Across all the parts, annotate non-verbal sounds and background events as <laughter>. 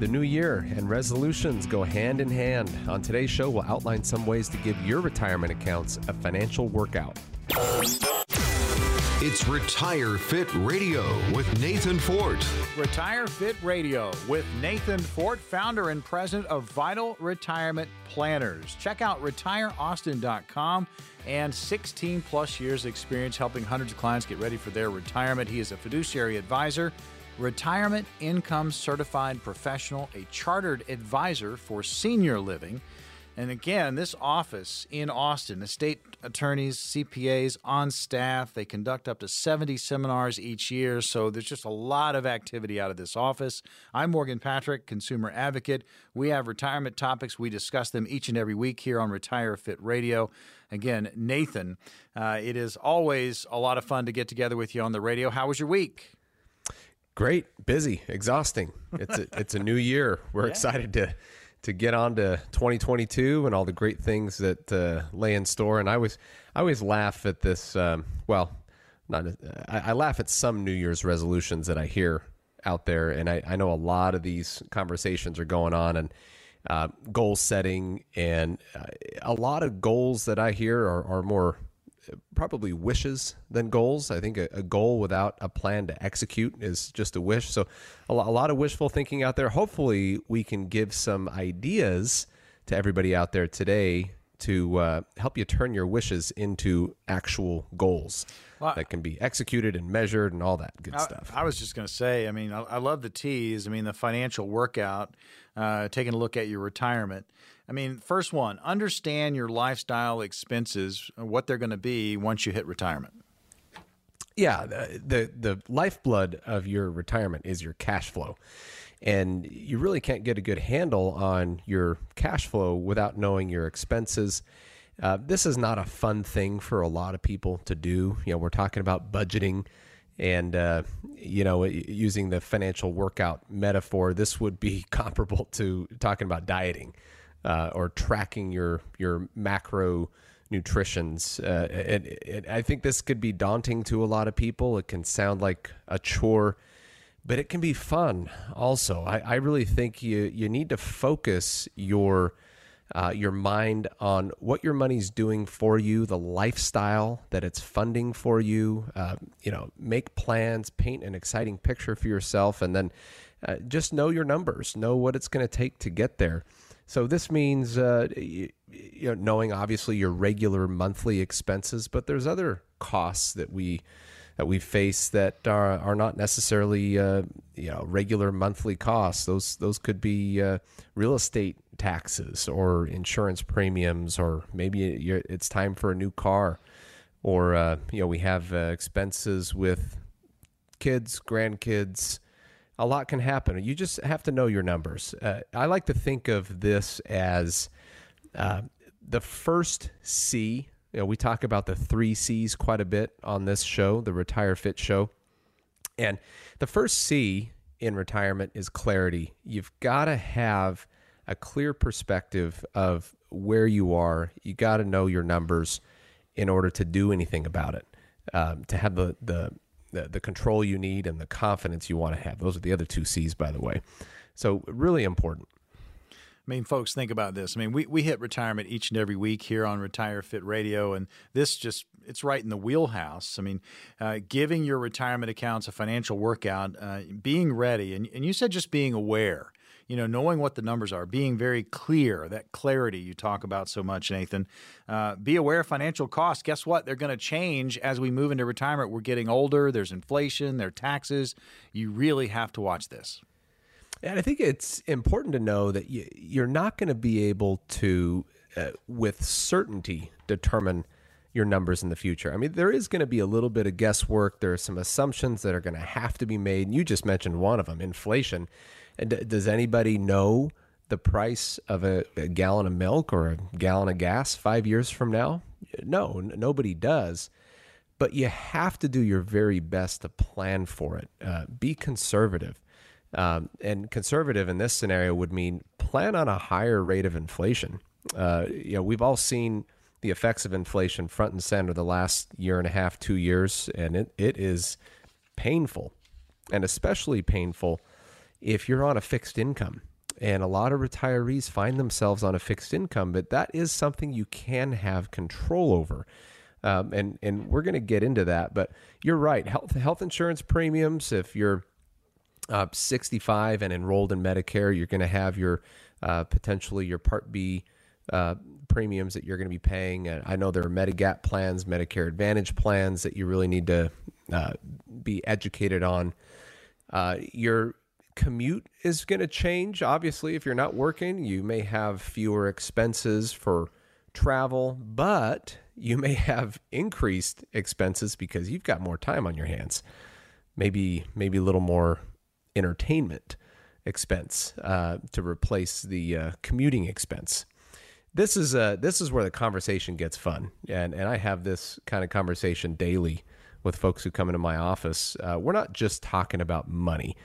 the new year and resolutions go hand in hand. On today's show, we'll outline some ways to give your retirement accounts a financial workout. It's Retire Fit Radio with Nathan Fort. Retire Fit Radio with Nathan Fort, founder and president of Vital Retirement Planners. Check out retireaustin.com and 16 plus years experience helping hundreds of clients get ready for their retirement. He is a fiduciary advisor, retirement income certified professional, a chartered advisor for senior living. And again, this office in Austin, the state attorneys, CPAs on staff, they conduct up to 70 seminars each year. So there's just a lot of activity out of this office. I'm Morgan Patrick, consumer advocate. We have retirement topics. We discuss them each and every week here on Retire Fit Radio. Again, Nathan, uh, it is always a lot of fun to get together with you on the radio. How was your week? Great, busy, exhausting. It's a, it's a new year. We're yeah. excited to to get on to 2022 and all the great things that uh, lay in store. And I always, I always laugh at this. Um, well, not I, I, laugh at some New Year's resolutions that I hear out there, and I, I know a lot of these conversations are going on and uh, goal setting, and uh, a lot of goals that I hear are, are more probably wishes than goals. I think a, a, goal without a plan to execute is just a wish. So, a, a lot of wishful thinking out there. Hopefully, we can give some ideas to everybody out there today to uh, help you turn your wishes into actual goals well, that can be executed and measured and all that good I, stuff. I was just going to say, I mean, I, I, love the tease. I mean, the financial workout, uh, taking a look at your retirement. I mean, first one, understand your lifestyle expenses, what they're going to be once you hit retirement. Yeah, the, the the lifeblood of your retirement is your cash flow. And you really can't get a good handle on your cash flow without knowing your expenses. Uh, this is not a fun thing for a lot of people to do. You know, we're talking about budgeting and, uh, you know, using the financial workout metaphor, this would be <laughs> comparable to talking about dieting uh, or tracking your your macro nutritions. Uh, it, it, I think this could be daunting to a lot of people. It can sound like a chore, but it can be fun also. I, I really think you you need to focus your uh, your mind on what your money's doing for you, the lifestyle that it's funding for you. Uh, you know, make plans, paint an exciting picture for yourself, and then uh, just know your numbers, know what it's going to take to get there. So this means uh, you, know, knowing obviously your regular monthly expenses, but there's other costs that we that we face that are, are not necessarily uh, you know regular monthly costs. Those those could be uh, real estate taxes or insurance premiums, or maybe it's time for a new car, or uh, you know we have uh, expenses with kids, grandkids a lot can happen. You just have to know your numbers. Uh, I like to think of this as uh, the first C. You know, we talk about the three C's quite a bit on this show, the Retire Fit show. And the first C in retirement is clarity. You've got to have a clear perspective of where you are. You got to know your numbers in order to do anything about it. Um, to have the the the, the control you need and the confidence you want to have. Those are the other two C's, by the way. So, really important. I mean, folks, think about this. I mean, we, we hit retirement each and every week here on Retire Fit Radio, and this just it's right in the wheelhouse. I mean, uh, giving your retirement accounts a financial workout, uh, being ready, and, and you said just being aware you know, knowing what the numbers are, being very clear, that clarity you talk about so much, Nathan. Uh, be aware of financial costs. Guess what? They're going to change as we move into retirement. We're getting older. There's inflation. There are taxes. You really have to watch this. And I think it's important to know that you're not going to be able to, uh, with certainty, determine your numbers in the future. I mean, there is going to be a little bit of guesswork. There are some assumptions that are going to have to be made. And you just mentioned one of them inflation. And does anybody know the price of a, a, gallon of milk or a gallon of gas five years from now? No, nobody does. But you have to do your very best to plan for it. Uh, be conservative. Um, and conservative in this scenario would mean plan on a higher rate of inflation. Uh, you know, we've all seen the effects of inflation front and center the last year and a half, two years, and it, it is painful, and especially painful if you're on a fixed income. and a lot of retirees find themselves on a fixed income, but that is something you can have control over. Um, and and we're going to get into that, but you're right. Health health insurance premiums. If you're uh, 65 and enrolled in Medicare, you're going to have your uh, potentially your Part B uh, premiums that you're going to be paying. I know there are Medigap plans, Medicare Advantage plans that you really need to uh, be educated on. Uh, your commute is going to change. Obviously, if you're not working, you may have fewer expenses for travel, but you may have increased expenses because you've got more time on your hands. Maybe maybe a little more entertainment expense uh, to replace the uh, commuting expense. This is uh, this is where the conversation gets fun, and and I have this kind of conversation daily with folks who come into my office. Uh, we're not just talking about money.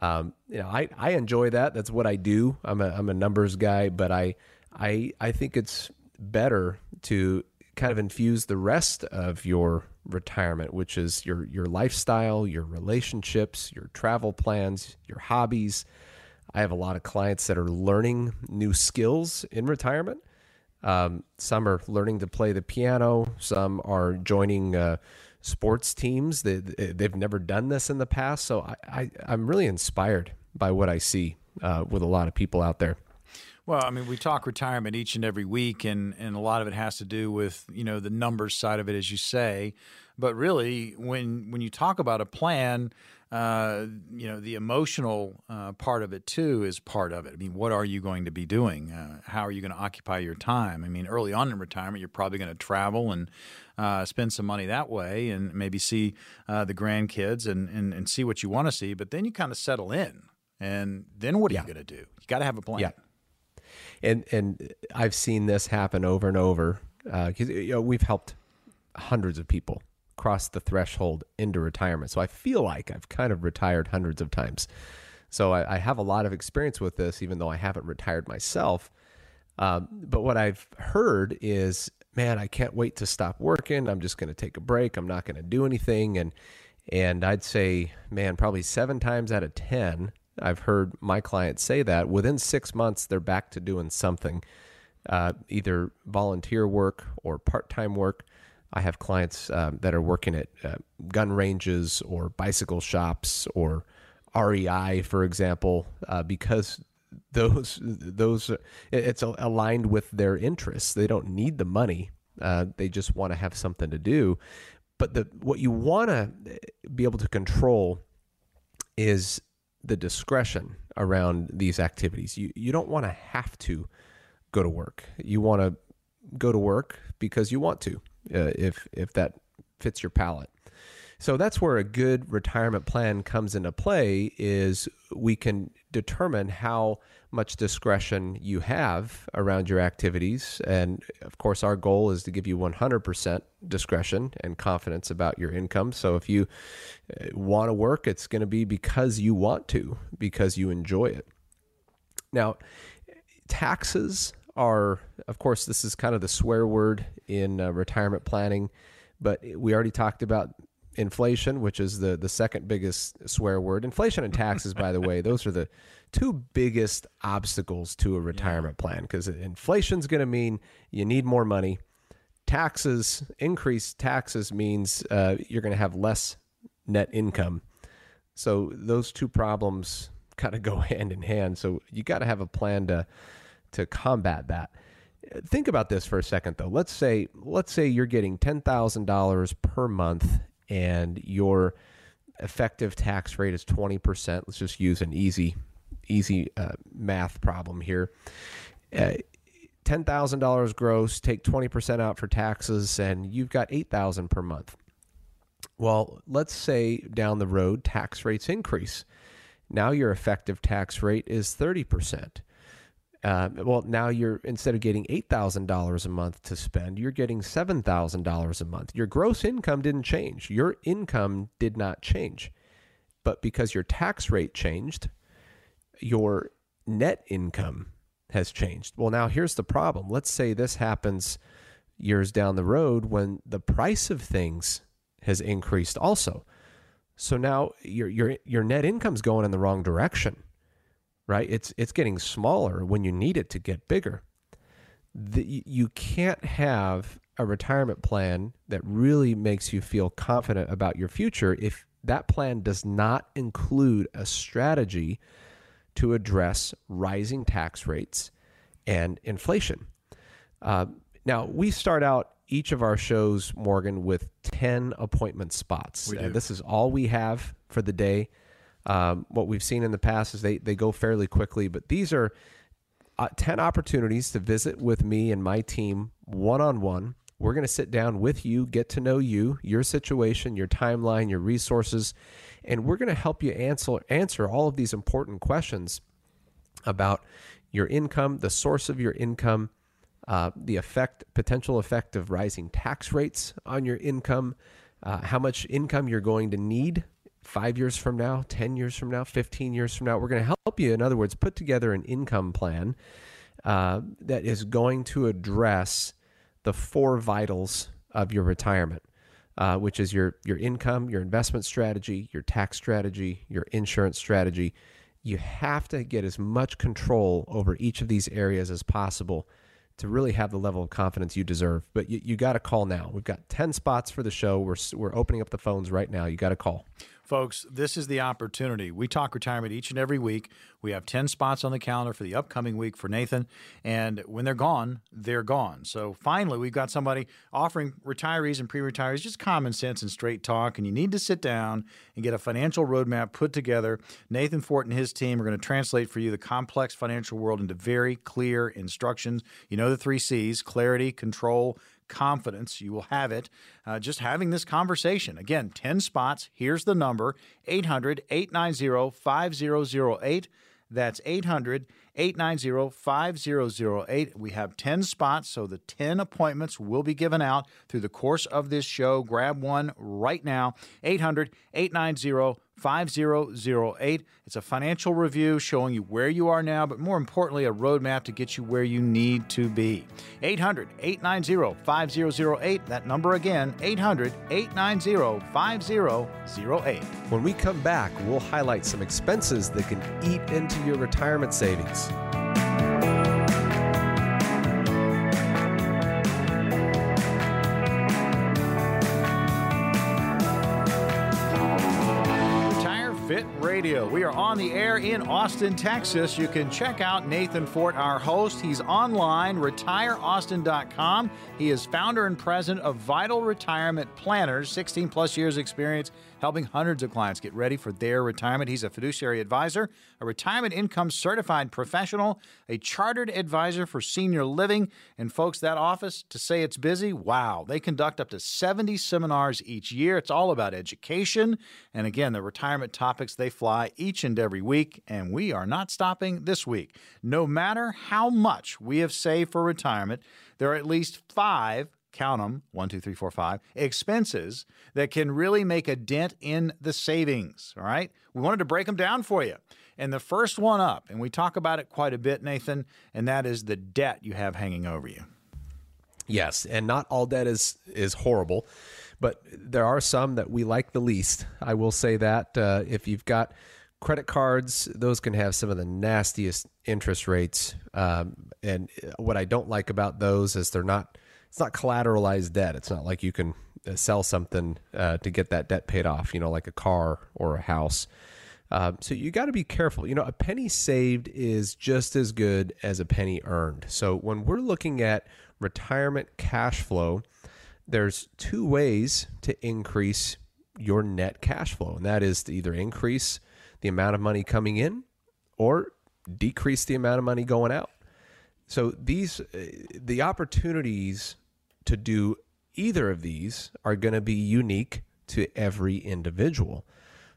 Um, you know, I, I enjoy that. That's what I do. I'm a I'm a numbers guy, but I I I think it's better to kind of infuse the rest of your retirement, which is your your lifestyle, your relationships, your travel plans, your hobbies. I have a lot of clients that are learning new skills in retirement. Um, some are learning to play the piano. Some are joining uh, sports teams. They, they've never done this in the past. So I, I, am really inspired by what I see uh, with a lot of people out there. Well, I mean, we talk retirement each and every week, and, and a lot of it has to do with you know the numbers side of it, as you say. But really, when when you talk about a plan, uh, you know the emotional uh, part of it too is part of it. I mean, what are you going to be doing? Uh, how are you going to occupy your time? I mean, early on in retirement, you're probably going to travel and uh, spend some money that way, and maybe see uh, the grandkids and, and and see what you want to see. But then you kind of settle in, and then what are yeah. you going to do? You got to have a plan. Yeah and and I've seen this happen over and over because you know, we've helped hundreds of people cross the threshold into retirement. So I feel like I've kind of retired hundreds of times. So I, I have a lot of experience with this, even though I haven't retired myself. Um, but what I've heard is, man, I can't wait to stop working. I'm just going to take a break. I'm not going to do anything. And and I'd say, man, probably seven times out of ten, I've heard my clients say that within six months, they're back to doing something, uh, either volunteer work or part time work. I have clients um, that are working at uh, gun ranges or bicycle shops or REI, for example, uh, because those those it's aligned with their interests. They don't need the money; uh, they just want to have something to do. But the what you want to be able to control is the discretion around these activities. You you don't want to have to go to work. You want to go to work because you want to, uh, if if that fits your palate. So that's where a good retirement plan comes into play. Is we can determine how much discretion you have around your activities. And of course, our goal is to give you 100% discretion and confidence about your income. So if you uh, want to work, it's going to be because you want to, because you enjoy it. Now, taxes are, of course, this is kind of the swear word in uh, retirement planning, but we already talked about inflation, which is the the second biggest swear word. Inflation and taxes, by the way, <laughs> those are the two biggest obstacles to a retirement yeah. plan because inflation's going to mean you need more money. Taxes, increased taxes means uh, you're going to have less net income. So those two problems kind of <laughs> go hand in hand. So you got to have a plan to to combat that. Think about this for a second though. Let's say let's say you're getting $10,000 per month and your effective tax rate is 20%. Let's just use an easy easy uh, math problem here. Uh, $10,000 gross, take 20% out for taxes, and you've got 8000 per month. Well, let's say down the road tax rates increase. Now your effective tax rate is 30%. Uh, well, now you're instead of getting eight thousand dollars a month to spend, you're getting seven thousand dollars a month. Your gross income didn't change. Your income did not change, but because your tax rate changed, your net income has changed. Well, now here's the problem. Let's say this happens years down the road when the price of things has increased also. So now your your your net income's going in the wrong direction. Right? It's it's getting smaller when you need it to get bigger. The, you can't have a retirement plan that really makes you feel confident about your future if that plan does not include a strategy to address rising tax rates and inflation. Uh, now, we start out each of our shows, Morgan, with 10 appointment spots. Uh, this is all we have for the day. Um, what we've seen in the past is they, they go fairly quickly, but these are uh, 10 opportunities to visit with me and my team one on one. We're going to sit down with you, get to know you, your situation, your timeline, your resources, and we're going to help you answer answer all of these important questions about your income, the source of your income, uh, the effect, potential effect of rising tax rates on your income, uh, how much income you're going to need five years from now, 10 years from now, 15 years from now. We're going to help you, in other words, put together an income plan uh, that is going to address the four vitals of your retirement. Uh, which is your your income, your investment strategy, your tax strategy, your insurance strategy. You have to get as much control over each of these areas as possible to really have the level of confidence you deserve. But you, you got to call now. We've got 10 spots for the show. We're, we're opening up the phones right now. You got to call. Folks, this is the opportunity. We talk retirement each and every week. We have 10 spots on the calendar for the upcoming week for Nathan. And when they're gone, they're gone. So finally, we've got somebody offering retirees and pre retirees just common sense and straight talk. And you need to sit down and get a financial roadmap put together. Nathan Fort and his team are going to translate for you the complex financial world into very clear instructions. You know the three C's clarity, control, confidence. You will have it uh, just having this conversation. Again, 10 spots. Here's the number 800 890 5008. That's 800 890 5008. We have 10 spots, so the 10 appointments will be given out through the course of this show. Grab one right now 800 890 5008. It's a financial review showing you where you are now, but more importantly, a roadmap to get you where you need to be. 800 890 5008. That number again, 800 890 5008. When we come back, we'll highlight some expenses that can eat into your retirement savings. Fit Radio. We are on the air in Austin, Texas. You can check out Nathan Fort, our host. He's online, retireaustin.com. He is founder and president of Vital Retirement Planners, 16 plus years experience helping hundreds of clients get ready for their retirement. He's a fiduciary advisor, a retirement income certified professional, a chartered advisor for senior living. And folks, that office, to say it's busy, wow, they conduct up to 70 seminars each year. It's all about education. And again, the retirement topics they fly each and every week. And we are not stopping this week. No matter how much we have saved for retirement, there are at least five count them one, two, three, four, five expenses that can really make a dent in the savings. All right. We wanted to break them down for you. And the first one up, and we talk about it quite a bit, Nathan, and that is the debt you have hanging over you. Yes, and not all debt is is horrible, but there are some that we like the least. I will say that uh, if you've got credit cards, those can have some of the nastiest interest rates. Um, and what I don't like about those is they're not it's not collateralized debt. It's not like you can uh, sell something uh, to get that debt paid off. You know, like a car or a house. Uh, so you got to be careful. You know, a penny saved is just as good as a penny earned. So when we're looking at retirement cash flow, there's two ways to increase your net cash flow, and that is to either increase the amount of money coming in or decrease the amount of money going out. So these uh, the opportunities to do either of these are going to be unique to every individual.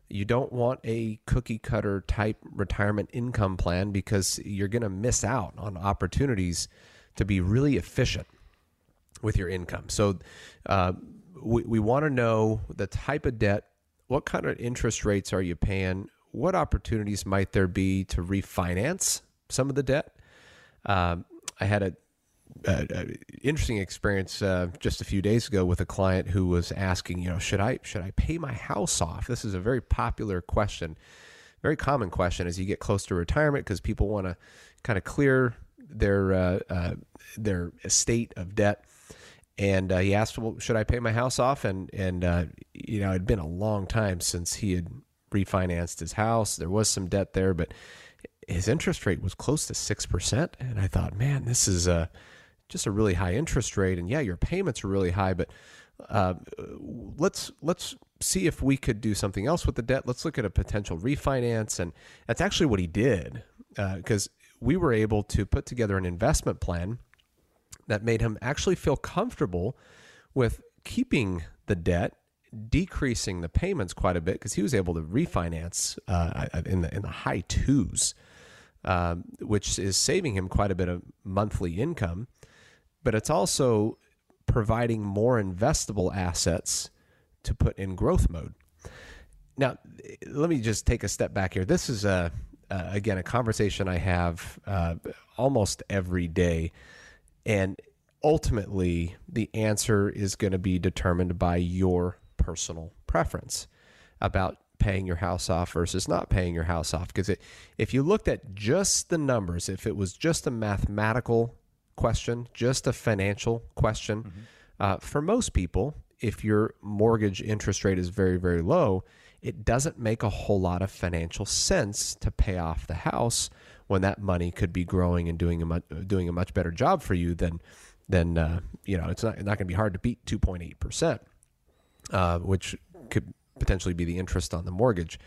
You don't want a cookie cutter type retirement income plan because you're going to miss out on opportunities to be really efficient with your income. So, uh, we, we want to know the type of debt, what kind of interest rates are you paying, what opportunities might there be to refinance some of the debt. Um, I had a uh, interesting experience uh, just a few days ago with a client who was asking, you know, should I should I pay my house off? This is a very popular question, very common question as you get close to retirement because people want to kind of clear their uh, uh, their estate of debt. And uh, he asked, "Well, should I pay my house off?" And and uh, you know, it'd been a long time since he had refinanced his house. There was some debt there, but his interest rate was close to six percent. And I thought, man, this is a just a really high interest rate. And yeah, your payments are really high, but uh, let's let's see if we could do something else with the debt. Let's look at a potential refinance, and that's actually what he did because uh, we were able to put together an investment plan that made him actually feel comfortable with keeping the debt, decreasing the payments quite a bit because he was able to refinance uh, in the in the high twos, uh, which is saving him quite a bit of monthly income. But it's also providing more investable assets to put in growth mode. Now, let me just take a step back here. This is a uh, again a conversation I have uh, almost every day, and ultimately the answer is going to be determined by your personal preference about paying your house off versus not paying your house off. Because if you looked at just the numbers, if it was just a mathematical question, just a financial question, mm-hmm. uh, for most people, if your mortgage interest rate is very, very low, it doesn't make a whole lot of financial sense to pay off the house when that money could be growing and doing a much, doing a much better job for you than than uh, you know it's not not going to be hard to beat 2.8 percent, uh, which could potentially be the interest on the mortgage.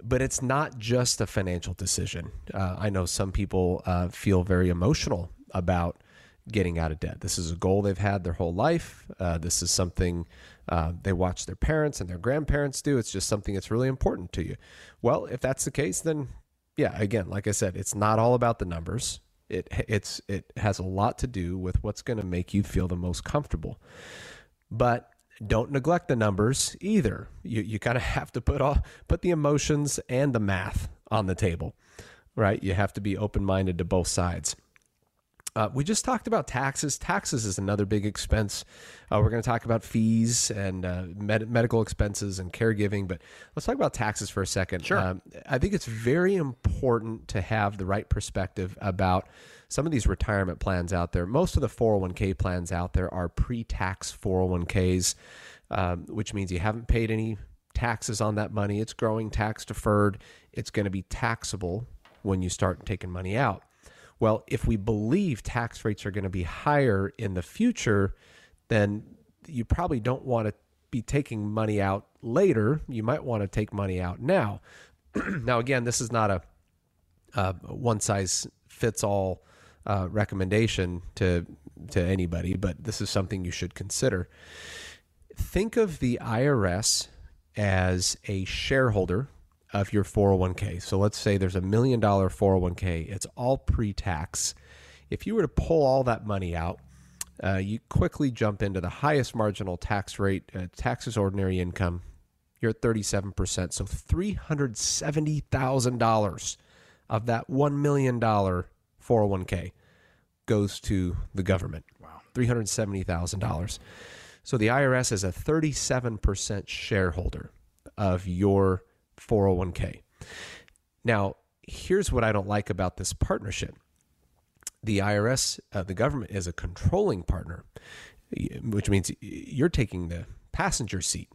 But it's not just a financial decision. Uh, I know some people uh, feel very emotional about getting out of debt. This is a goal they've had their whole life. Uh, this is something uh, they watch their parents and their grandparents do. It's just something that's really important to you. Well, if that's the case, then yeah, again, like I said, it's not all about the numbers. It it's it has a lot to do with what's going to make you feel the most comfortable. But don't neglect the numbers either. You you kind of have to put all put the emotions and the math on the table, right? You have to be open minded to both sides. Uh, we just talked about taxes. Taxes is another big expense. Uh, we're going to talk about fees and uh, med- medical expenses and caregiving, but let's talk about taxes for a second. Sure. Um, I think it's very important to have the right perspective about some of these retirement plans out there. Most of the 401k plans out there are pre tax 401ks, um, which means you haven't paid any taxes on that money. It's growing tax deferred, it's going to be taxable when you start taking money out. Well, if we believe tax rates are going to be higher in the future, then you probably don't want to be taking money out later. You might want to take money out now. <clears throat> now, again, this is not a, a one size fits all uh, recommendation to to anybody, but this is something you should consider. Think of the IRS as a shareholder of your 401k. So let's say there's a million dollar 401k, it's all pre tax. If you were to pull all that money out, uh, you quickly jump into the highest marginal tax rate, uh, taxes ordinary income. You're at 37%. So $370,000 of that $1 million 401k goes to the government. Wow. $370,000. So the IRS is a 37% shareholder of your 401k. Now, here's what I don't like about this partnership the IRS, uh, the government, is a controlling partner, which means you're taking the passenger seat.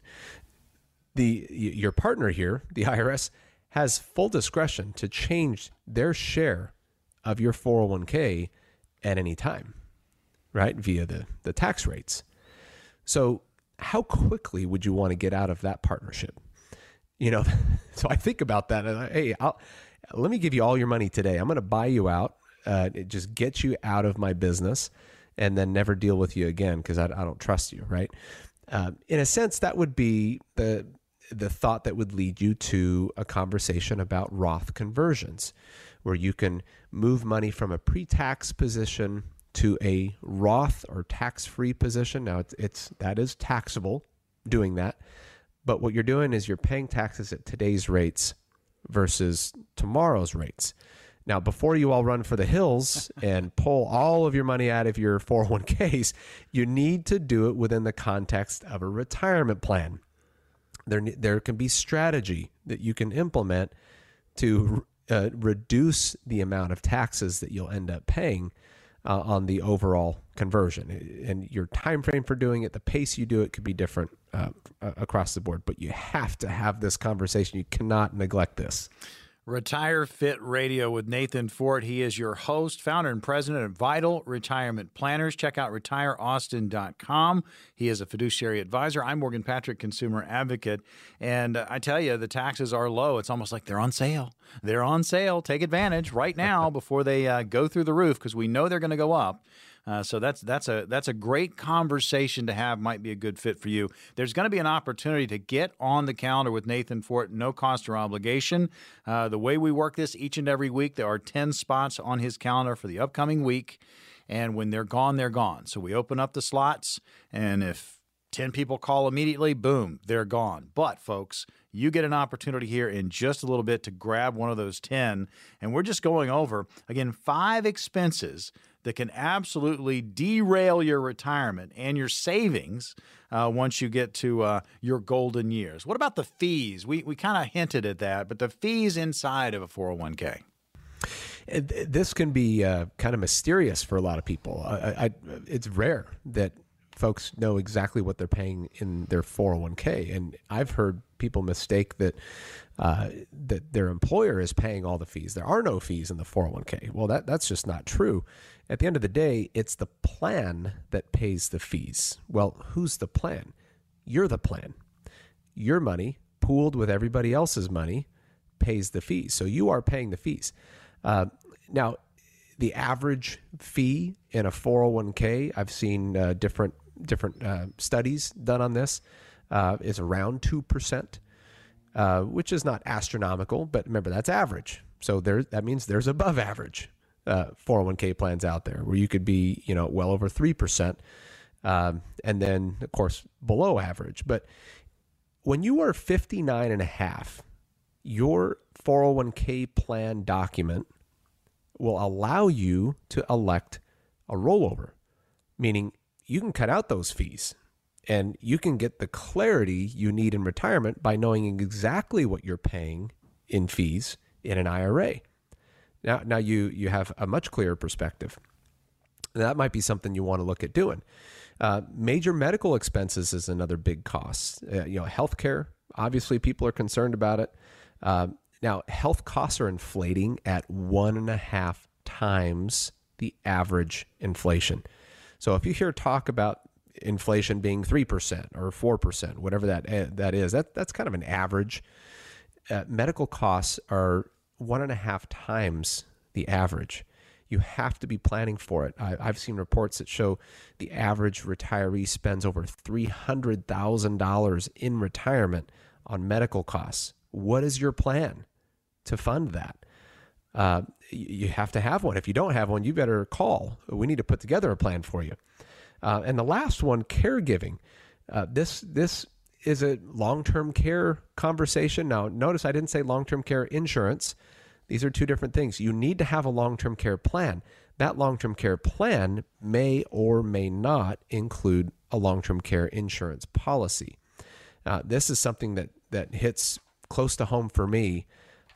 The your partner here, the IRS, has full discretion to change their share of your 401k at any time, right? Via the, the tax rates. So, how quickly would you want to get out of that partnership? You know, <laughs> so I think about that. And I, hey, I'll, let me give you all your money today. I'm going to buy you out, uh, just get you out of my business, and then never deal with you again because I, I, don't trust you, right? Uh, in a sense, that would be the the thought that would lead you to a conversation about Roth conversions, where you can move money from a pre-tax position to a Roth or tax-free position. Now, it's, it's that is taxable doing that but what you're doing is you're paying taxes at today's rates versus tomorrow's rates. Now, before you all run for the hills <laughs> and pull all of your money out of your 401ks, you need to do it within the context of a retirement plan. There, there can be strategy that you can implement to uh, reduce the amount of taxes that you'll end up paying uh, on the overall conversion. And your time frame for doing it, the pace you do it could be different uh, across the board. But you have to have this conversation. You cannot neglect this. Retire Fit Radio with Nathan Fort He is your host, founder, and president of Vital Retirement Planners. Check out retireaustin.com. He is a fiduciary advisor. I'm Morgan Patrick, consumer advocate. And I tell you, the taxes are low. It's almost like they're on sale. They're on sale. Take advantage right now <laughs> before they uh, go through the roof because we know they're going to go up. Uh, so that's that's a that's a great conversation to have. Might be a good fit for you. There's going to be an opportunity to get on the calendar with Nathan Fort, no cost or obligation. Uh, the way we work this each and every week, there are ten spots on his calendar for the upcoming week, and when they're gone, they're gone. So we open up the slots, and if 10 people call immediately, boom, they're gone. But, folks, you get an opportunity here in just a little bit to grab one of those 10. And we're just going over, again, five expenses that can absolutely derail your retirement and your savings uh, once you get to uh, your golden years. What about the fees? We, we kind of hinted at that, but the fees inside of a 401k. This can be uh, kind of mysterious for a lot of people. I, I, it's rare that folks know exactly what they're paying in their 401k. And I've heard people mistake that uh, that their employer is paying all the fees. There are no fees in the 401k. Well, that that's just not true. At the end of the day, it's the plan that pays the fees. Well, who's the plan? You're the plan. Your money pooled with everybody else's money pays the fees. So you are paying the fees. Uh, now, the average fee in a 401k, I've seen uh, different different uh, studies done on this, uh, is around two percent, uh, which is not astronomical, but remember that's average. So there, that means there's above average 401k uh, plans out there where you could be, you know, well over three percent, um, and then of course below average. But when you are 59 and a half, your 401k plan document will allow you to elect a rollover, meaning you can cut out those fees and you can get the clarity you need in retirement by knowing exactly what you're paying in fees in an IRA. Now, now you you have a much clearer perspective. That might be something you want to look at doing. Uh, major medical expenses is another big cost. Uh, you know, healthcare. Obviously, people are concerned about it. Uh, now, health costs are inflating at one and a half times the average inflation. So if you hear talk about inflation being 3% or 4%, whatever that eh, that is, that, that's kind of an average. Uh, medical costs are one and a half times the average. You have to be planning for it. I, have seen reports that show the average retiree spends over $300,000 in retirement on medical costs. What is your plan to fund that? Uh, you have to have one. If you don't have one, you better call. We need to put together a plan for you. Uh, and the last one, caregiving. Uh, this this is a long term care conversation. Now, notice I didn't say long term care insurance. These are two different things. You need to have a long term care plan. That long term care plan may or may not include a long term care insurance policy. Uh, this is something that that hits close to home for me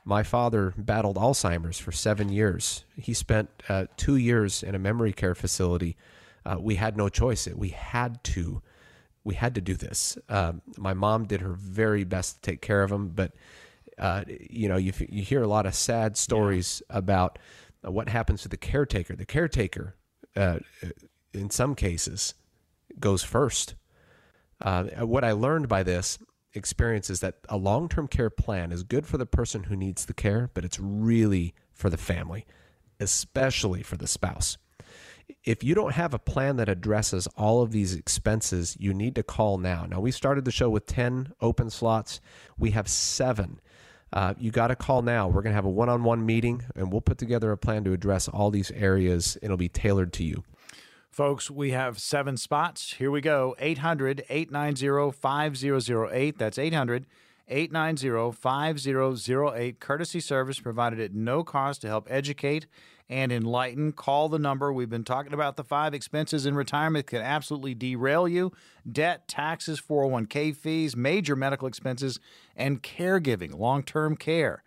my father battled Alzheimer's for seven years. He spent uh, two years in a memory care facility. Uh, we had no choice. We had to. We had to do this. Uh, my mom did her very best to take care of him, but uh, you know, you you hear a lot of sad stories yeah. about what happens to the caretaker. The caretaker, uh, in some cases, goes first. Uh, what I learned by this experience is that a long term care plan is good for the person who needs the care, but it's really for the family, especially for the spouse. If you don't have a plan that addresses all of these expenses, you need to call now. Now, we started the show with 10 open slots, we have seven. Uh, you got to call now. We're going to have a one on one meeting and we'll put together a plan to address all these areas. It'll be tailored to you. Folks, we have seven spots. Here we go 800 890 5008. That's 800 890 5008. Courtesy service provided at no cost to help educate and enlighten. Call the number. We've been talking about the five expenses in retirement can absolutely derail you debt, taxes, 401k fees, major medical expenses, and caregiving, long term care.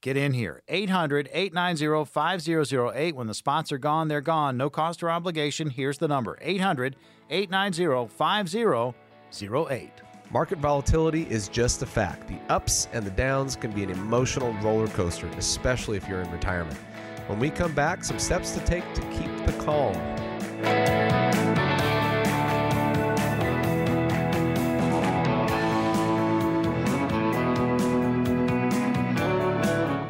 Get in here. 800 890 5008. When the spots are gone, they're gone. No cost or obligation. Here's the number 800 890 5008. Market volatility is just a fact. The ups and the downs can be an emotional roller coaster, especially if you're in retirement. When we come back, some steps to take to keep the calm.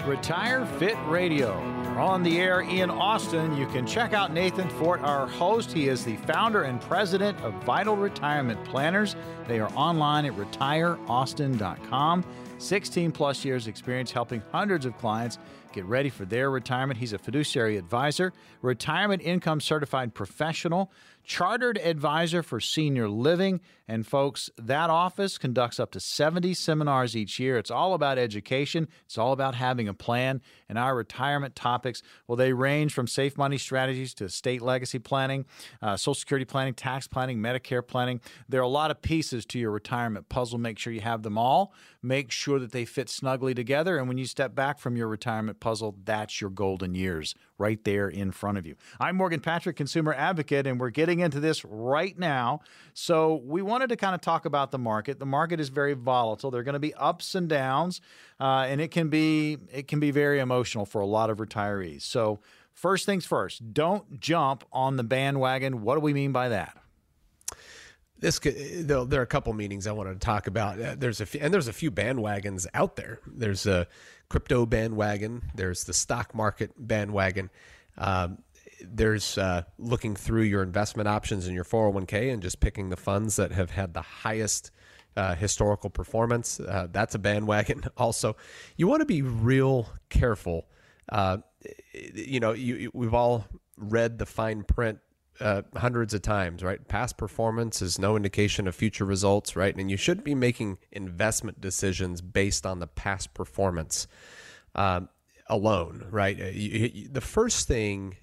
Retire Fit Radio. On the air in Austin. You can check out Nathan Fort, our host. He is the founder and president of Vital Retirement Planners. They are online at retireaustin.com. 16 plus years experience helping hundreds of clients get ready for their retirement. He's a fiduciary advisor, retirement income certified professional, chartered advisor for senior living. And folks, that office conducts up to 70 seminars each year. It's all about education, it's all about having a plan. And our retirement topics, well, they range from safe money strategies to estate legacy planning, uh, Social Security planning, tax planning, Medicare planning. There are a lot of pieces to your retirement puzzle. Make sure you have them all. Make sure that they fit snugly together. And when you step back from your retirement puzzle, that's your golden years right there in front of you. I'm Morgan Patrick, consumer advocate, and we're getting into this right now. So, we wanted to kind of talk about the market. The market is very volatile. There are going to be ups and downs, uh, and it can be it can be very emotional for a lot of retirees. So, first things first, don't jump on the bandwagon. What do we mean by that? This could, there are a couple meetings I wanted to talk about. Uh, there's a few, and there's a few bandwagons out there. There's a crypto bandwagon. There's the stock market bandwagon. Um, there's uh, looking through your investment options in your 401k and just picking the funds that have had the highest uh, historical performance. Uh, that's a bandwagon. <laughs> Also, you want to be real careful. Uh, you know, you, we've all read the fine print uh, hundreds of times, right? Past performance is no indication of future results, right? And you shouldn't be making investment decisions based on the past performance uh, alone, right? Uh, you, you, the first thing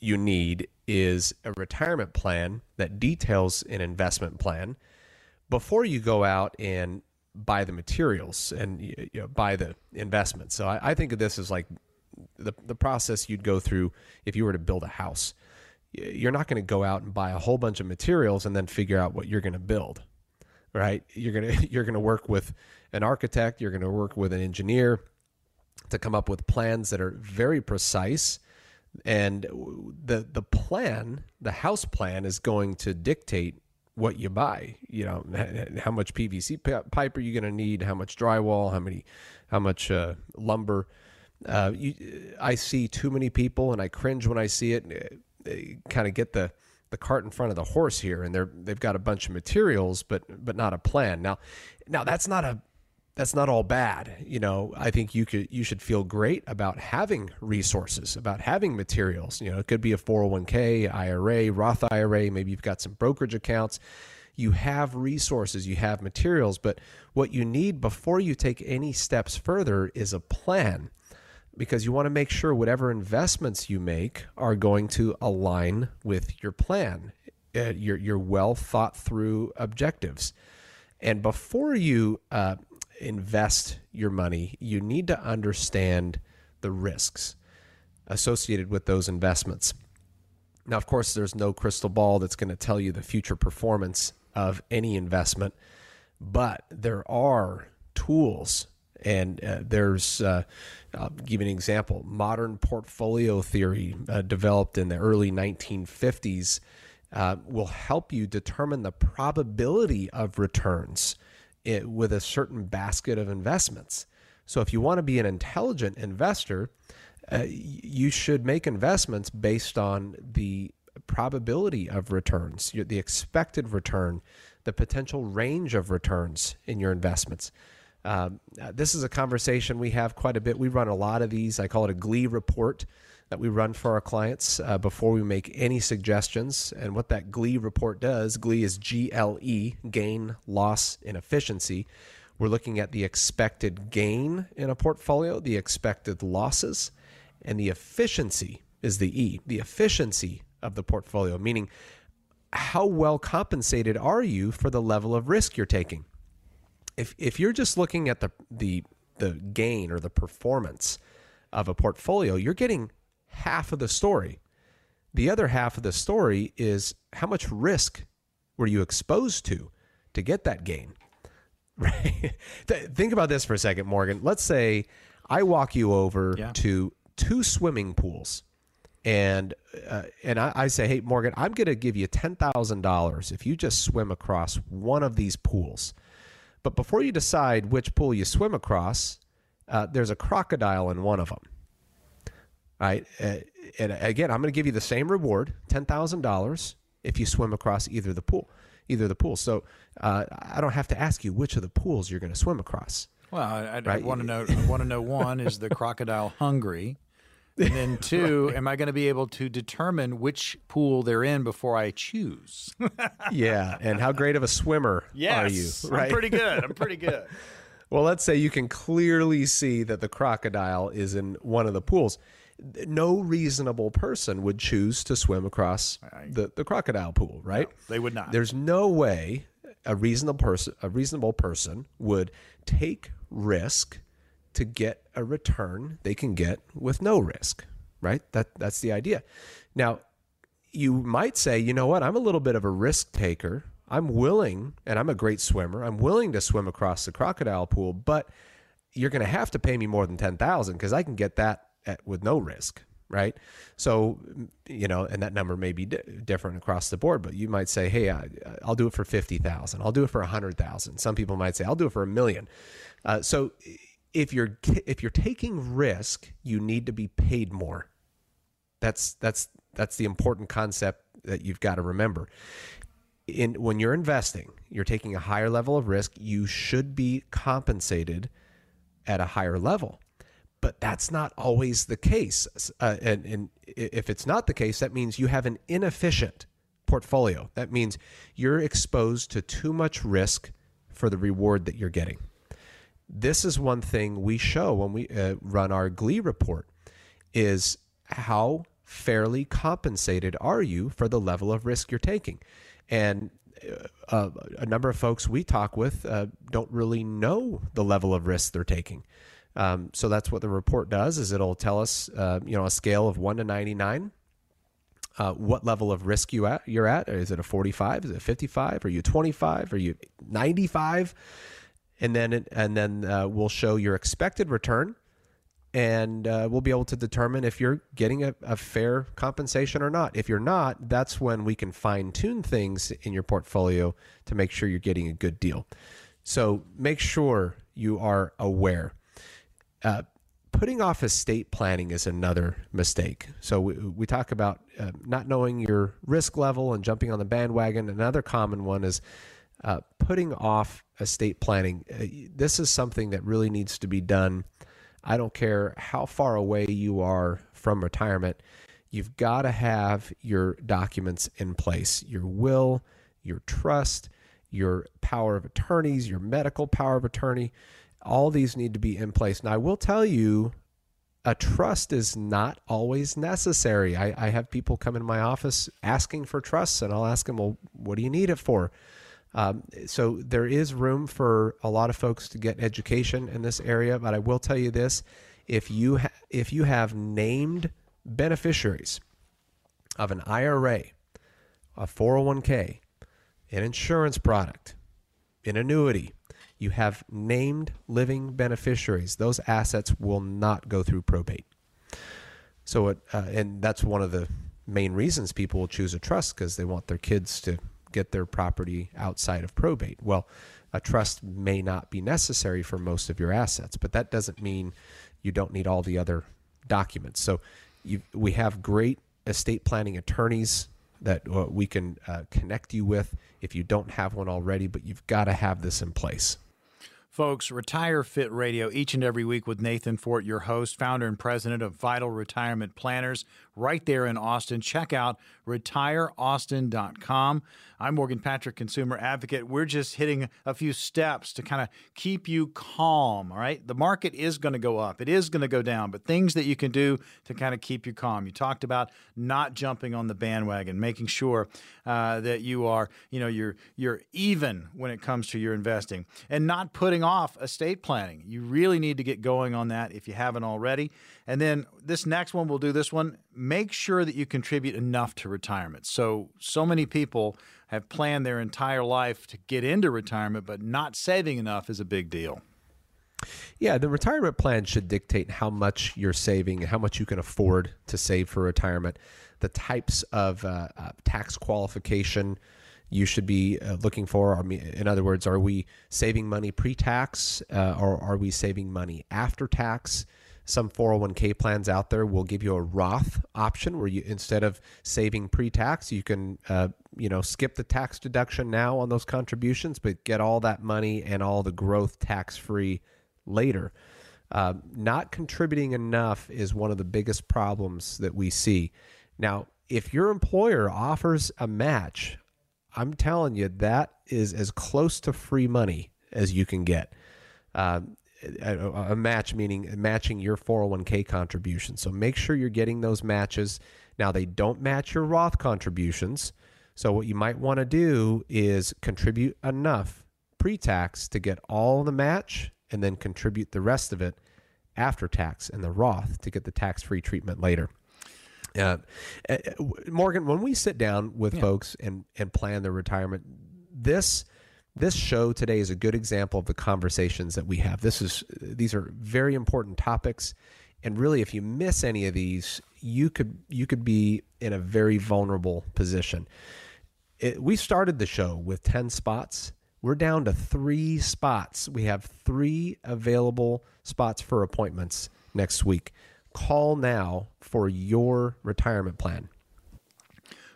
you need is a retirement plan that details an investment plan before you go out and buy the materials and you know, buy the investments. So I, I think of this as like the, the process you'd go through if you were to build a house you're not going to go out and buy a whole bunch of materials and then figure out what you're going to build right? You're going <laughs> to you're going to work with an architect you're going to work with an engineer to come up with plans that are very precise. And the the plan the house plan is going to dictate what you buy you know how much pvc pipe are you going to need how much drywall how many how much uh, lumber. Uh, you, I see too many people, and I cringe when I see it kind of get the the cart in front of the horse here, and they're they've got a bunch of materials, but but not a plan. Now, now that's not a that's not all bad. You know, I think you could you should feel great about having resources, about having materials. You know, it could be a 401k, IRA, Roth IRA, maybe you've got some brokerage accounts. You have resources, you have materials, but what you need before you take any steps further is a plan because you want to make sure whatever investments you make are going to align with your plan, uh, your your well thought through objectives. And before you uh, invest your money, you need to understand the risks associated with those investments. Now, of course, there's no crystal ball that's going to tell you the future performance of any investment, but there are tools and uh, there's, uh, I'll give you an example modern portfolio theory uh, developed in the early 1950s uh, will help you determine the probability of returns it, with a certain basket of investments. So, if you want to be an intelligent investor, uh, you should make investments based on the probability of returns, the expected return, the potential range of returns in your investments. Um, uh, this is a conversation we have quite a bit. We run a lot of these. I call it a GLEE report that we run for our clients uh, before we make any suggestions. And what that GLEE report does, GLEE is G L E, gain, loss, and efficiency. We're looking at the expected gain in a portfolio, the expected losses, and the efficiency is the E, the efficiency of the portfolio, meaning how well compensated are you for the level of risk you're taking? If if you're just looking at the the the gain or the performance of a portfolio, you're getting half of the story. The other half of the story is how much risk were you exposed to to get that gain? <laughs> Right? Think about this for a second, Morgan. Let's say I walk you over Yeah. to two swimming pools and uh, and I, I say, hey Morgan, I'm going to give you ten thousand dollars if you just swim across one of these pools. But before you decide which pool you swim across, uh, there's a crocodile in one of them. Right, uh, and again, I'm going to give you the same reward, ten thousand dollars, if you swim across either the pool, either the pool. So uh, I don't have to ask you which of the pools you're going to swim across. Well, I, I, Right. want to know. I want to know one is the crocodile hungry, and then <laughs> two, am I going to be able to determine which pool they're in before I choose? <laughs> yeah, and how great of a swimmer are you? I'm pretty good. I'm pretty good. <laughs> Well, let's say you can clearly see that the crocodile is in one of the pools. No reasonable person would choose to swim across the, the crocodile pool, right? they would not. There's no way a reasonable person a reasonable person would take risk to get a return they can get with no risk, right? That that's the idea. Now, you might say, you know what, I'm a little bit of a risk taker. I'm willing, and I'm a great swimmer. I'm willing to swim across the crocodile pool, but you're going to have to pay me more than 10,000 because I can get that at, with no risk, right? So, you know, and that number may be di- different across the board, but you might say, hey, I, I'll do it for 50,000. I'll do it for 100,000. Some people might say, I'll do it for a million. Uh, so if you're if you're taking risk, you need to be paid more. That's that's that's the important concept that you've got to remember. In when you're investing, you're taking a higher level of risk, you should be compensated at a higher level. But that's not always the case. Uh, and, and if it's not the case, that means you have an inefficient portfolio. That means you're exposed to too much risk for the reward that you're getting. This is one thing we show when we uh, run our Glee report is how fairly compensated are you for the level of risk you're taking. And uh, a number of folks we talk with uh, don't really know the level of risk they're taking. Um, so that's what the report does is it'll tell us, uh, you know, a scale of one to 99, uh, what level of risk you at, you're at. Is it a 45? Is it 55? Are you 25? Are you 95? And then, and then uh, we'll show your expected return and uh, we'll be able to determine if you're getting a, a fair compensation or not. If you're not, that's when we can fine tune things in your portfolio to make sure you're getting a good deal. So make sure you are aware. Uh, putting off estate planning is another mistake. So we, we talk about uh, not knowing your risk level and jumping on the bandwagon. Another common one is uh, putting off estate planning. Uh, this is something that really needs to be done. I don't care how far away you are from retirement, you've got to have your documents in place your will, your trust, your power of attorneys, your medical power of attorney. All these need to be in place. Now, I will tell you, a trust is not always necessary. I, I have people come in my office asking for trusts, and I'll ask them, well, what do you need it for? Um, so there is room for a lot of folks to get education in this area, but I will tell you this: if you ha- if you have named beneficiaries of an IRA, a 401k, an insurance product, an annuity, you have named living beneficiaries. Those assets will not go through probate. So it, uh, and that's one of the main reasons people will choose a trust because they want their kids to get their property outside of probate. Well, a trust may not be necessary for most of your assets, but that doesn't mean you don't need all the other documents. So you, we have great estate planning attorneys that uh, we can uh, connect you with if you don't have one already, but you've got to have this in place. Folks, Retire Fit Radio each and every week with Nathan Fort, your host, founder and president of Vital Retirement Planners, right there in Austin. Check out retireaustin.com. I'm Morgan Patrick, consumer advocate. We're just hitting a few steps to kind of keep you calm, all right? The market is going to go up, it is going to go down, but things that you can do to kind of keep you calm. You talked about not jumping on the bandwagon, making sure uh, that you are, you know, you're you're even when it comes to your investing and not putting putting off estate planning. You really need to get going on that if you haven't already. And then this next one, we'll do this one. Make sure that you contribute enough to retirement. So, so many people have planned their entire life to get into retirement, but not saving enough is a big deal. Yeah, the retirement plan should dictate how much you're saving, how much you can afford to save for retirement, the types of uh, uh, tax qualification you should be uh, looking for. In other words, are we saving money pre tax uh, or are we saving money after tax? Some 401k plans out there will give you a Roth option where you instead of saving pre-tax, you can uh, you know skip the tax deduction now on those contributions, but get all that money and all the growth tax free later. Uh, not contributing enough is one of the biggest problems that we see. Now, if your employer offers a match, I'm telling you that is as close to free money as you can get. Uh, a, a, match meaning matching your 401k contribution. So make sure you're getting those matches. Now they don't match your Roth contributions. So what you might want to do is contribute enough pre-tax to get all the match and then contribute the rest of it after tax and the Roth to get the tax-free treatment later. Uh, uh Morgan, when we sit down with yeah. folks and and plan their retirement, this this show today is a good example of the conversations that we have. This is these are very important topics, and really, if you miss any of these, you could you could be in a very vulnerable position. It, we started the show with ten spots we're down to three spots. We have three available spots for appointments next week. Call now for your retirement plan.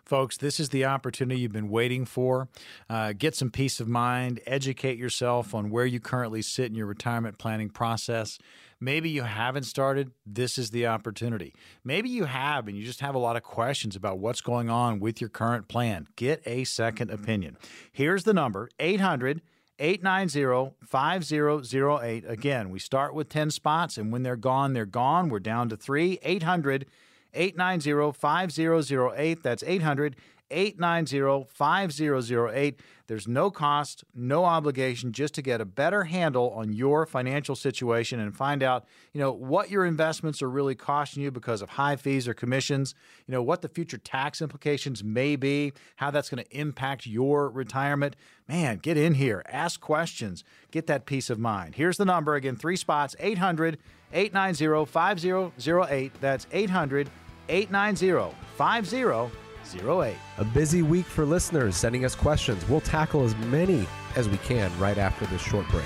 Folks, this is the opportunity you've been waiting for. Uh, get some peace of mind, educate yourself on where you currently sit in your retirement planning process. Maybe you haven't started. This is the opportunity. Maybe you have and you just have a lot of questions about what's going on with your current plan. Get a second opinion. Here's the number 800 890 5008. Again, we start with 10 spots, and when they're gone, they're gone. We're down to three 800 890 5008. That's 800 890 5008. There's no cost, no obligation just to get a better handle on your financial situation and find out, you know, what your investments are really costing you because of high fees or commissions, you know, what the future tax implications may be, how that's going to impact your retirement. Man, get in here, ask questions, get that peace of mind. Here's the number again, three spots, 800 890 5008. That's 800 890 5008. 08. A busy week for listeners sending us questions. We'll tackle as many as we can right after this short break.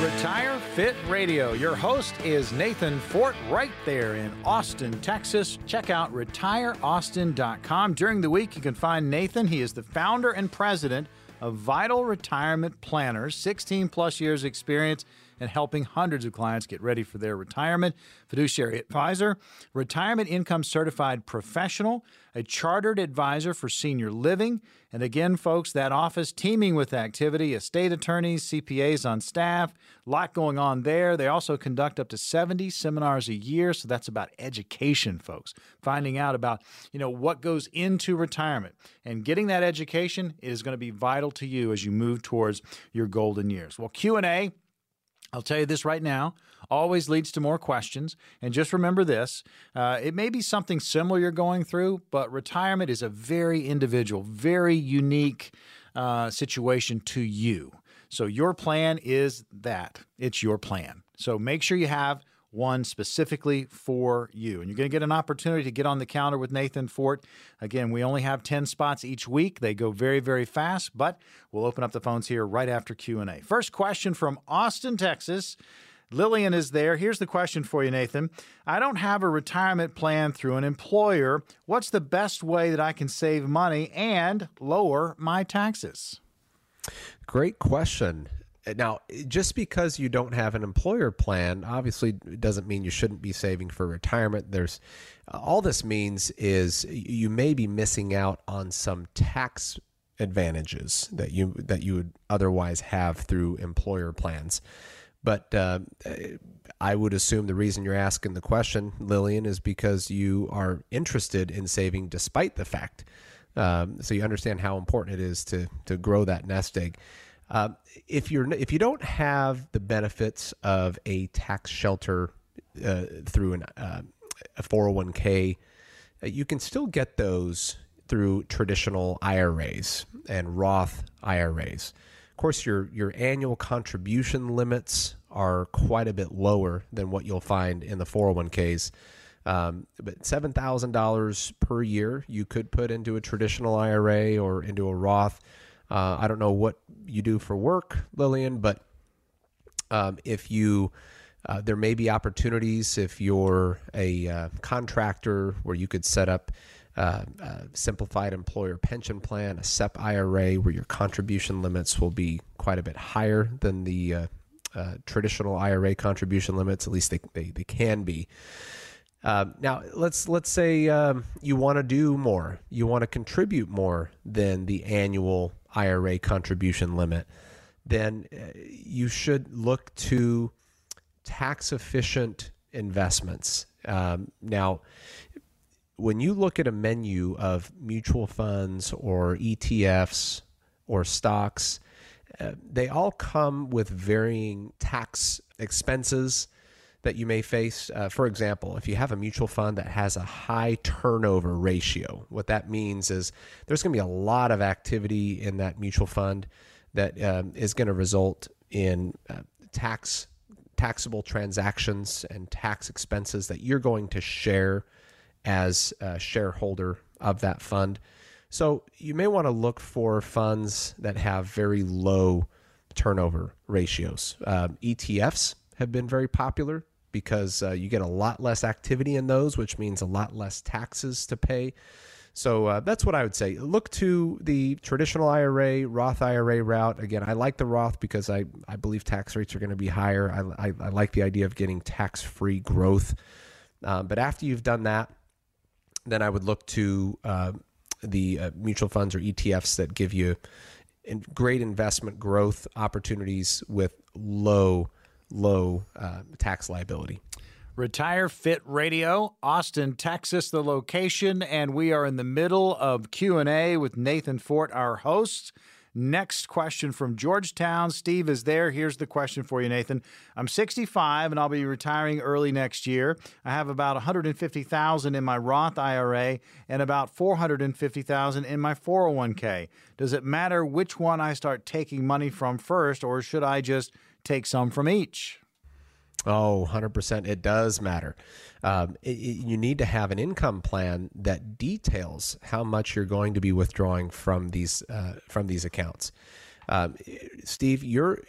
Retire Fit Radio. Your host is Nathan Fort right there in Austin, Texas. Check out retireaustin.com. During the week, you can find Nathan. He is the founder and president of Vital Retirement Planners, 16 plus years experience and helping hundreds of clients get ready for their retirement. Fiduciary advisor, retirement income certified professional, a chartered advisor for senior living. And again, folks, that office teeming with activity, estate attorneys, CPAs on staff, a lot going on there. They also conduct up to 70 seminars a year, so that's about education, folks. Finding out about, you know, what goes into retirement and getting that education is going to be vital to you as you move towards your golden years. Well, Q&A I'll tell you this right now always leads to more questions. And just remember this uh, it may be something similar you're going through, but retirement is a very individual, very unique uh, situation to you. So your plan is that it's your plan. So make sure you have one specifically for you. And you're going to get an opportunity to get on the counter with Nathan Fort. Again, we only have 10 spots each week. They go very, very fast, but we'll open up the phones here right after Q&A. First question from Austin, Texas. Lillian is there. Here's the question for you, Nathan. I don't have a retirement plan through an employer. What's the best way that I can save money and lower my taxes? Great question. Now, just because you don't have an employer plan, obviously doesn't mean you shouldn't be saving for retirement. There's all this means is you may be missing out on some tax advantages that you that you would otherwise have through employer plans. But uh, I would assume the reason you're asking the question, Lillian, is because you are interested in saving despite the fact. Um, so you understand how important it is to to grow that nest egg. Uh, if you're if you don't have the benefits of a tax shelter uh, through an, uh, a 401k, uh, you can still get those through traditional IRAs and Roth IRAs. Of course, your your annual contribution limits are quite a bit lower than what you'll find in the 401ks. Um, but seven thousand dollars per year you could put into a traditional IRA or into a Roth. Uh, I don't know what you do for work, Lillian, but um, if you uh, there may be opportunities if you're a uh, contractor where you could set up uh, a simplified employer pension plan, a SEP IRA, where your contribution limits will be quite a bit higher than the uh, uh, traditional IRA contribution limits. At least they, they, they can be. Um, now let's let's say um, you want to do more, you want to contribute more than the annual IRA contribution limit. Then uh, you should look to tax efficient investments. Um, now, when you look at a menu of mutual funds or ETFs or stocks, uh, they all come with varying tax expenses that you may face. Uh, for example, if you have a mutual fund that has a high turnover ratio, what that means is there's going to be a lot of activity in that mutual fund that um, is going to result in uh, tax taxable transactions and tax expenses that you're going to share as a shareholder of that fund. So you may want to look for funds that have very low turnover ratios. Um, ETFs have been very popular because uh, you get a lot less activity in those, which means a lot less taxes to pay. So uh, that's what I would say. Look to the traditional IRA, Roth IRA route. Again, I like the Roth because I, I believe tax rates are going to be higher. I, I, I, like the idea of getting tax free growth. Um, but after you've done that, then I would look to uh, the uh, mutual funds or ETFs that give you great investment growth opportunities with low low uh, tax liability. Retire Fit Radio, Austin, Texas, the location, and we are in the middle of Q&A with Nathan Fort, our host. Next question from Georgetown. Steve is there. Here's the question for you, Nathan. I'm 65 and I'll be retiring early next year. I have about 150,000 in my Roth IRA and about 450,000 in my 401k. Does it matter which one I start taking money from first or should I just take some from each? Oh, 100%. It does matter. Um, it, it, you need to have an income plan that details how much you're going to be withdrawing from these uh, from these accounts. Um, Steve, you're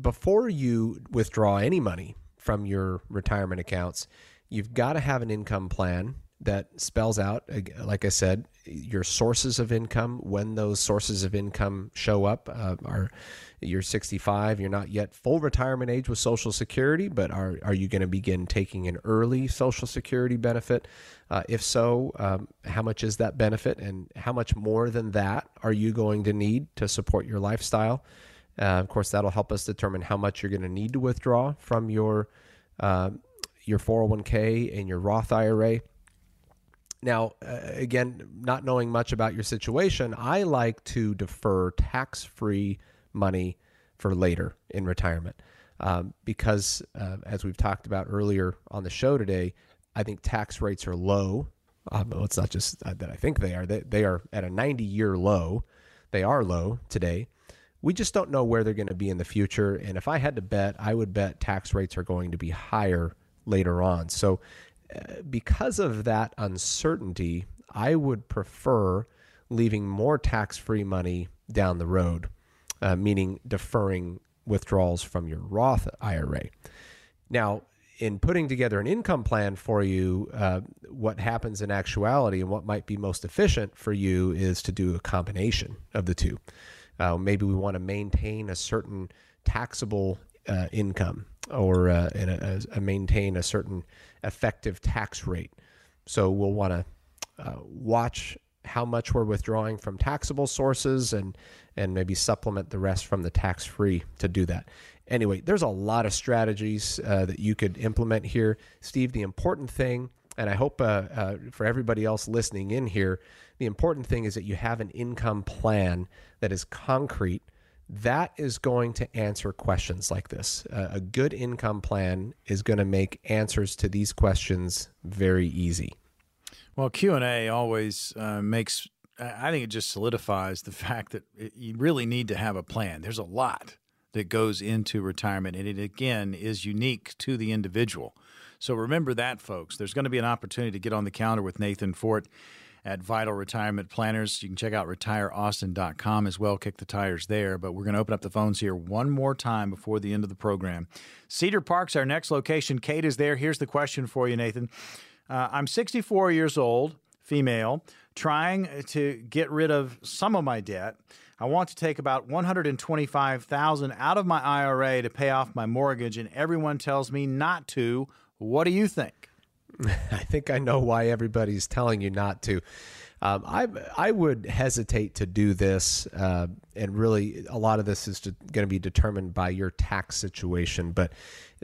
before you withdraw any money from your retirement accounts, you've got to have an income plan that spells out, like I said, your sources of income, when those sources of income show up. Uh, are you're 65, you're not yet full retirement age with Social Security, but are are you going to begin taking an early Social Security benefit? Uh, if so, um, how much is that benefit, and how much more than that are you going to need to support your lifestyle? Uh, of course, that'll help us determine how much you're going to need to withdraw from your uh, your 401k and your Roth IRA. Now, uh, again, not knowing much about your situation, I like to defer tax free money for later in retirement um, because, uh, as we've talked about earlier on the show today, I think tax rates are low. Um, well, it's not just uh, that I think they are, they, they are at a 90 year low. They are low today. We just don't know where they're going to be in the future. And if I had to bet, I would bet tax rates are going to be higher later on. So because of that uncertainty, I would prefer leaving more tax free money down the road, uh, meaning deferring withdrawals from your Roth IRA. Now, in putting together an income plan for you, uh, what happens in actuality and what might be most efficient for you is to do a combination of the two. Uh, maybe we want to maintain a certain taxable uh, income or uh, a, a, maintain a certain effective tax rate. So we'll want to uh, watch how much we're withdrawing from taxable sources and and maybe supplement the rest from the tax free to do that. Anyway, there's a lot of strategies uh, that you could implement here, Steve. The important thing, and I hope uh, uh, for everybody else listening in here, the important thing is that you have an income plan that is concrete. That is going to answer questions like this. a good income plan is going to make answers to these questions very easy. Well, Q and A always uh, makes. I think it just solidifies the <laughs> fact that it, you really need to have a plan. There's a lot that goes into retirement, and it again is unique to the individual. So remember that, folks. There's going to be an opportunity to get on the calendar with Nathan Fort at Vital Retirement Planners. You can check out retireaustin.com as well, kick the tires there. But we're going to open up the phones here one more time before the end of the program. Cedar Park's our next location. Kate is there. Here's the question for you, Nathan. Uh, I'm 64 years old, female, trying to get rid of some of my debt. I want to take about 125,000 out of my IRA to pay off my mortgage and everyone tells me not to. What do you think? <laughs> I think I know why everybody's telling you not to. Um, I I would hesitate to do this, uh, and really a lot of this is going to be determined by your tax situation. But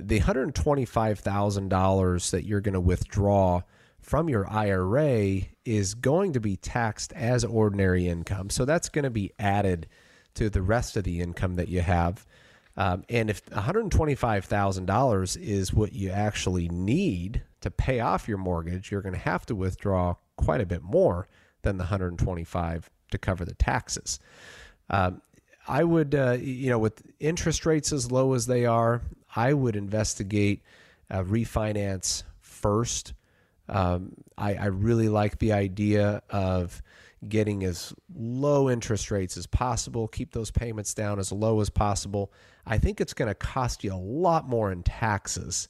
the hundred twenty five thousand dollars that you're going to withdraw from your IRA is going to be taxed as ordinary income, so that's going to be added to the rest of the income that you have. Um, and if $125,000 is what you actually need to pay off your mortgage, you're going to have to withdraw quite a bit more than the 125 to cover the taxes. Um, I would, uh, you know, with interest rates as low as they are, I would investigate uh, refinance first. Um, I, I, really like the idea of getting as low interest rates as possible, keep those payments down as low as possible. I think it's going to cost you a lot more in taxes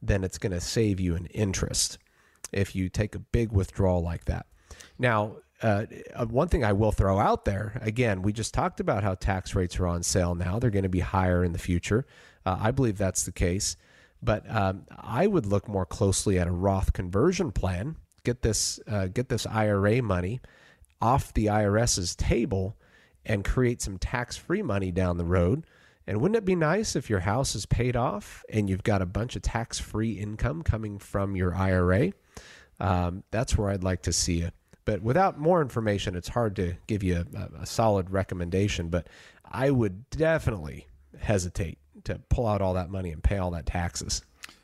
than it's going to save you in interest if you take a big withdrawal like that. Now, uh, uh, one thing I will throw out there again, we just talked about how tax rates are on sale now. They're going to be higher in the future. Uh, I believe that's the case. But um, I would look more closely at a Roth conversion plan. Get this, uh, get this IRA money off the IRS's table, and create some tax-free money down the road. And wouldn't it be nice if your house is paid off and you've got a bunch of tax-free income coming from your IRA? Um, that's where I'd like to see it. But without more information, it's hard to give you a, a solid recommendation. But I would definitely hesitate to pull out all that money and pay all that taxes.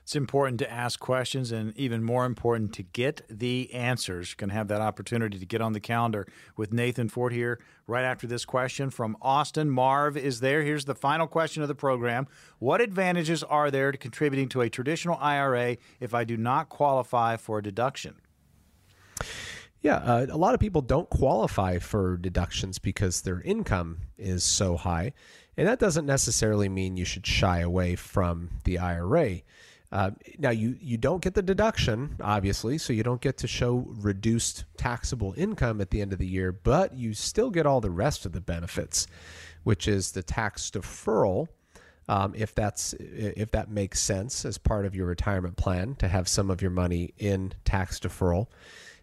It's important to ask questions and even more important to get the answers. You're going to have that opportunity to get on the calendar with Nathan Fort here right after this question from Austin. Marv is there. Here's the final question of the program What advantages are there to contributing to a traditional IRA if I do not qualify for a deduction? Yeah, uh, a lot of people don't qualify for deductions because their income is so high. And that doesn't necessarily mean you should shy away from the IRA. Uh, now, you, you don't get the deduction, obviously, so you don't get to show reduced taxable income at the end of the year, but you still get all the rest of the benefits, which is the tax deferral. Um, if that's if that makes sense as part of your retirement plan to have some of your money in tax deferral,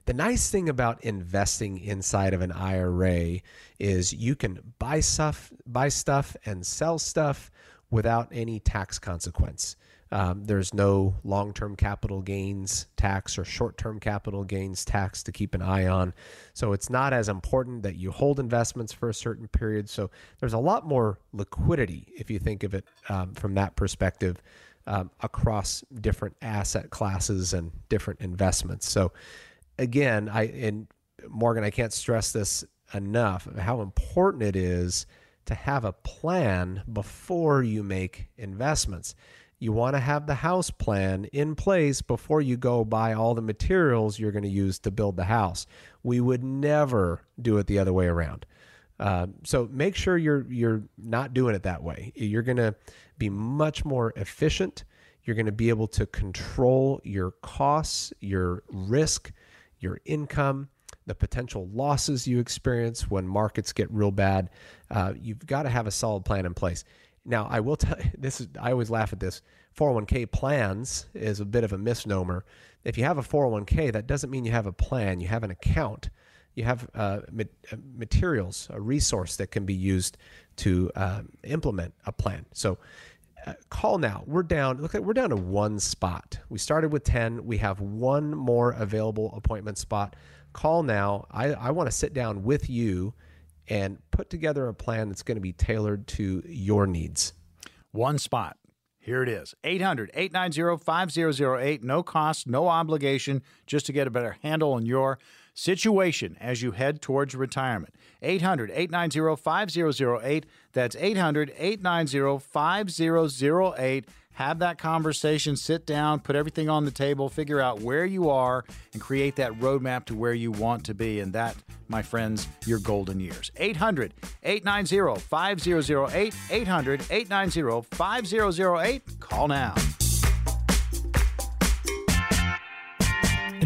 the nice thing about investing inside of an IRA is you can buy stuff, buy stuff and sell stuff without any tax consequence. Um, there's no long term capital gains tax or short term capital gains tax to keep an eye on. So it's not as important that you hold investments for a certain period. So there's a lot more liquidity if you think of it um, from that perspective um, across different asset classes and different investments. So again, I and Morgan, I can't stress this enough how important it is to have a plan before you make investments. You want to have the house plan in place before you go buy all the materials you're going to use to build the house. We would never do it the other way around. Uh, so make sure you're you're not doing it that way. You're going to be much more efficient. You're going to be able to control your costs, your risk, your income, the potential losses you experience when markets get real bad. Uh, you've got to have a solid plan in place. Now, I will <laughs> tell you this is, I always laugh at this. 401k plans is a bit of a misnomer. If you have a 401k, that doesn't mean you have a plan, you have an account. you have uh, ma- materials, a resource that can be used to uh, implement a plan. So uh, Uh, call now. We're down. Look we're down to one spot. We started with ten. We have one more available appointment spot. Call now. I, I want to sit down with you and put together a plan that's going to be tailored to your needs. One spot. Here it is 800 890 5008. No cost, no obligation, just to get a better handle on your situation as you head towards retirement. 800 890 5008. That's 800 890 5008 have that conversation, sit down, put everything on the table, figure out where you are, and create that roadmap to where you want to be. And that, my friends, your golden years. 800 890 5008. 800 890 5008. Call now.